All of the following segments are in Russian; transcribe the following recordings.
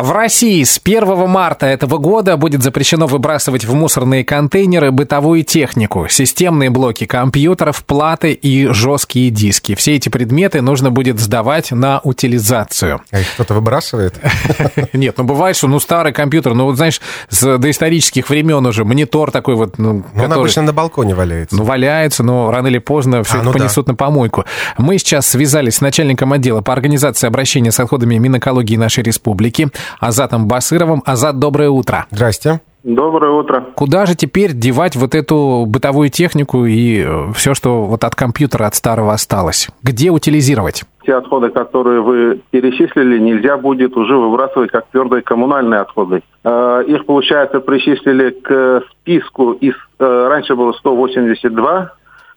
В России с 1 марта этого года будет запрещено выбрасывать в мусорные контейнеры бытовую технику, системные блоки компьютеров, платы и жесткие диски. Все эти предметы нужно будет сдавать на утилизацию. А их кто-то выбрасывает? Нет, ну бывает, что ну старый компьютер, ну вот знаешь, с доисторических времен уже монитор такой вот. Ну, который, он обычно на балконе валяется. Ну валяется, но рано или поздно все а, ну понесут на помойку. Мы сейчас связались с начальником отдела по организации обращения с отходами Минэкологии нашей республики. Азатом Басыровым. Азат, доброе утро. Здрасте. Доброе утро. Куда же теперь девать вот эту бытовую технику и э, все, что вот от компьютера, от старого осталось? Где утилизировать? Те отходы, которые вы перечислили, нельзя будет уже выбрасывать как твердые коммунальные отходы. Э, их, получается, причислили к списку из... Э, раньше было 182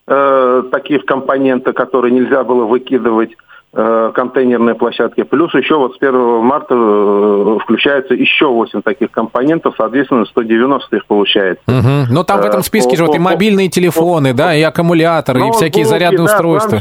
таких компонента, которые нельзя было выкидывать контейнерные площадки. Плюс еще вот с 1 марта э, включается еще 8 таких компонентов, соответственно, 190 их получается. Угу. Но там в этом э, списке же вот и мобильные телефоны, да, и аккумуляторы, и всякие зарядные устройства.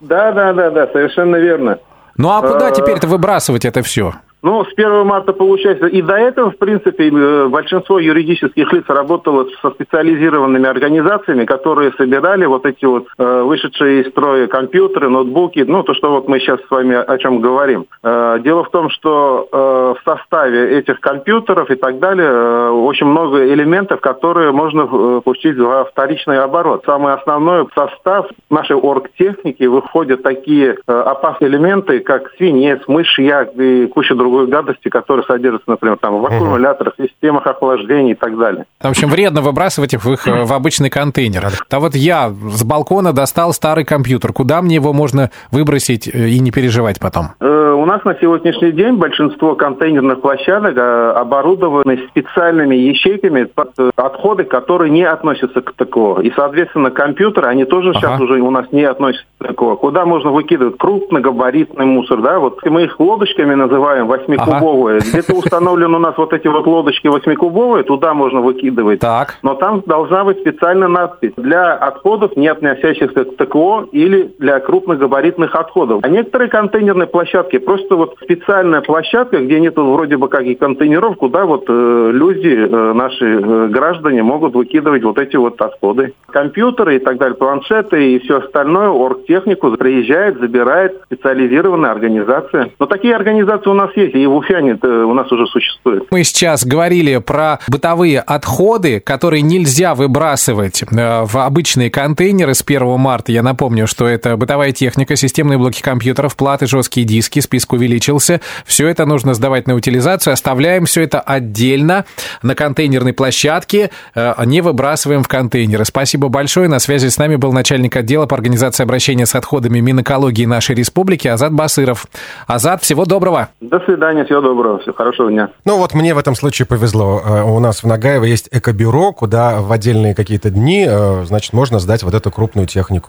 Да, да, да, да, совершенно верно. Ну а куда теперь-то выбрасывать это все? Ну, с 1 марта получается. И до этого, в принципе, э, большинство юридических лиц работало со специализированными организациями, которые собирали вот эти вот э, вышедшие из строя компьютеры, ноутбуки, ну, то, что вот мы сейчас с вами о чем говорим. Э, дело в том, что в составе этих компьютеров и так далее очень много элементов, которые можно э, пустить во вторичный оборот. Самое основное, в состав нашей оргтехники выходят такие опасные элементы, как свинец, мышьяк и куча других другой гадости, которые содержатся, например, там, в аккумуляторах, системах охлаждения и так далее. В общем, вредно выбрасывать их в, их, в обычный контейнер. А вот я с балкона достал старый компьютер. Куда мне его можно выбросить э, и не переживать потом? Э, у нас на сегодняшний день большинство контейнерных площадок э, оборудованы специальными ячейками под отходы, которые не относятся к ТКО. И, соответственно, компьютеры, они тоже ага. сейчас уже у нас не относятся к ТКО. Куда можно выкидывать крупногабаритный мусор, да? Вот мы их лодочками называем, восьмикубовые. Ага. Где-то установлены у нас вот эти вот лодочки восьмикубовые, туда можно выкидывать. Так. Но там должна быть специальная надпись для отходов, не относящихся к ТКО или для крупногабаритных отходов. А некоторые контейнерные площадки, просто вот специальная площадка, где нет вроде бы как и контейнеров, куда вот э, люди, э, наши э, граждане могут выкидывать вот эти вот отходы. Компьютеры и так далее, планшеты и все остальное, оргтехнику приезжает, забирает специализированная организация. Но такие организации у нас есть и в Уфяне у нас уже существует. Мы сейчас говорили про бытовые отходы, которые нельзя выбрасывать э, в обычные контейнеры с 1 марта. Я напомню, что это бытовая техника, системные блоки компьютеров, платы, жесткие диски, список увеличился. Все это нужно сдавать на утилизацию. Оставляем все это отдельно на контейнерной площадке, э, не выбрасываем в контейнеры. Спасибо большое. На связи с нами был начальник отдела по организации обращения с отходами Минэкологии нашей республики Азат Басыров. Азат, всего доброго. До свидания, всего доброго, всего хорошего дня. Ну вот мне в этом случае повезло. Э, у нас в Нагаево есть экобюро, куда в отдельные какие-то дни, э, значит, можно сдать вот эту крупную технику.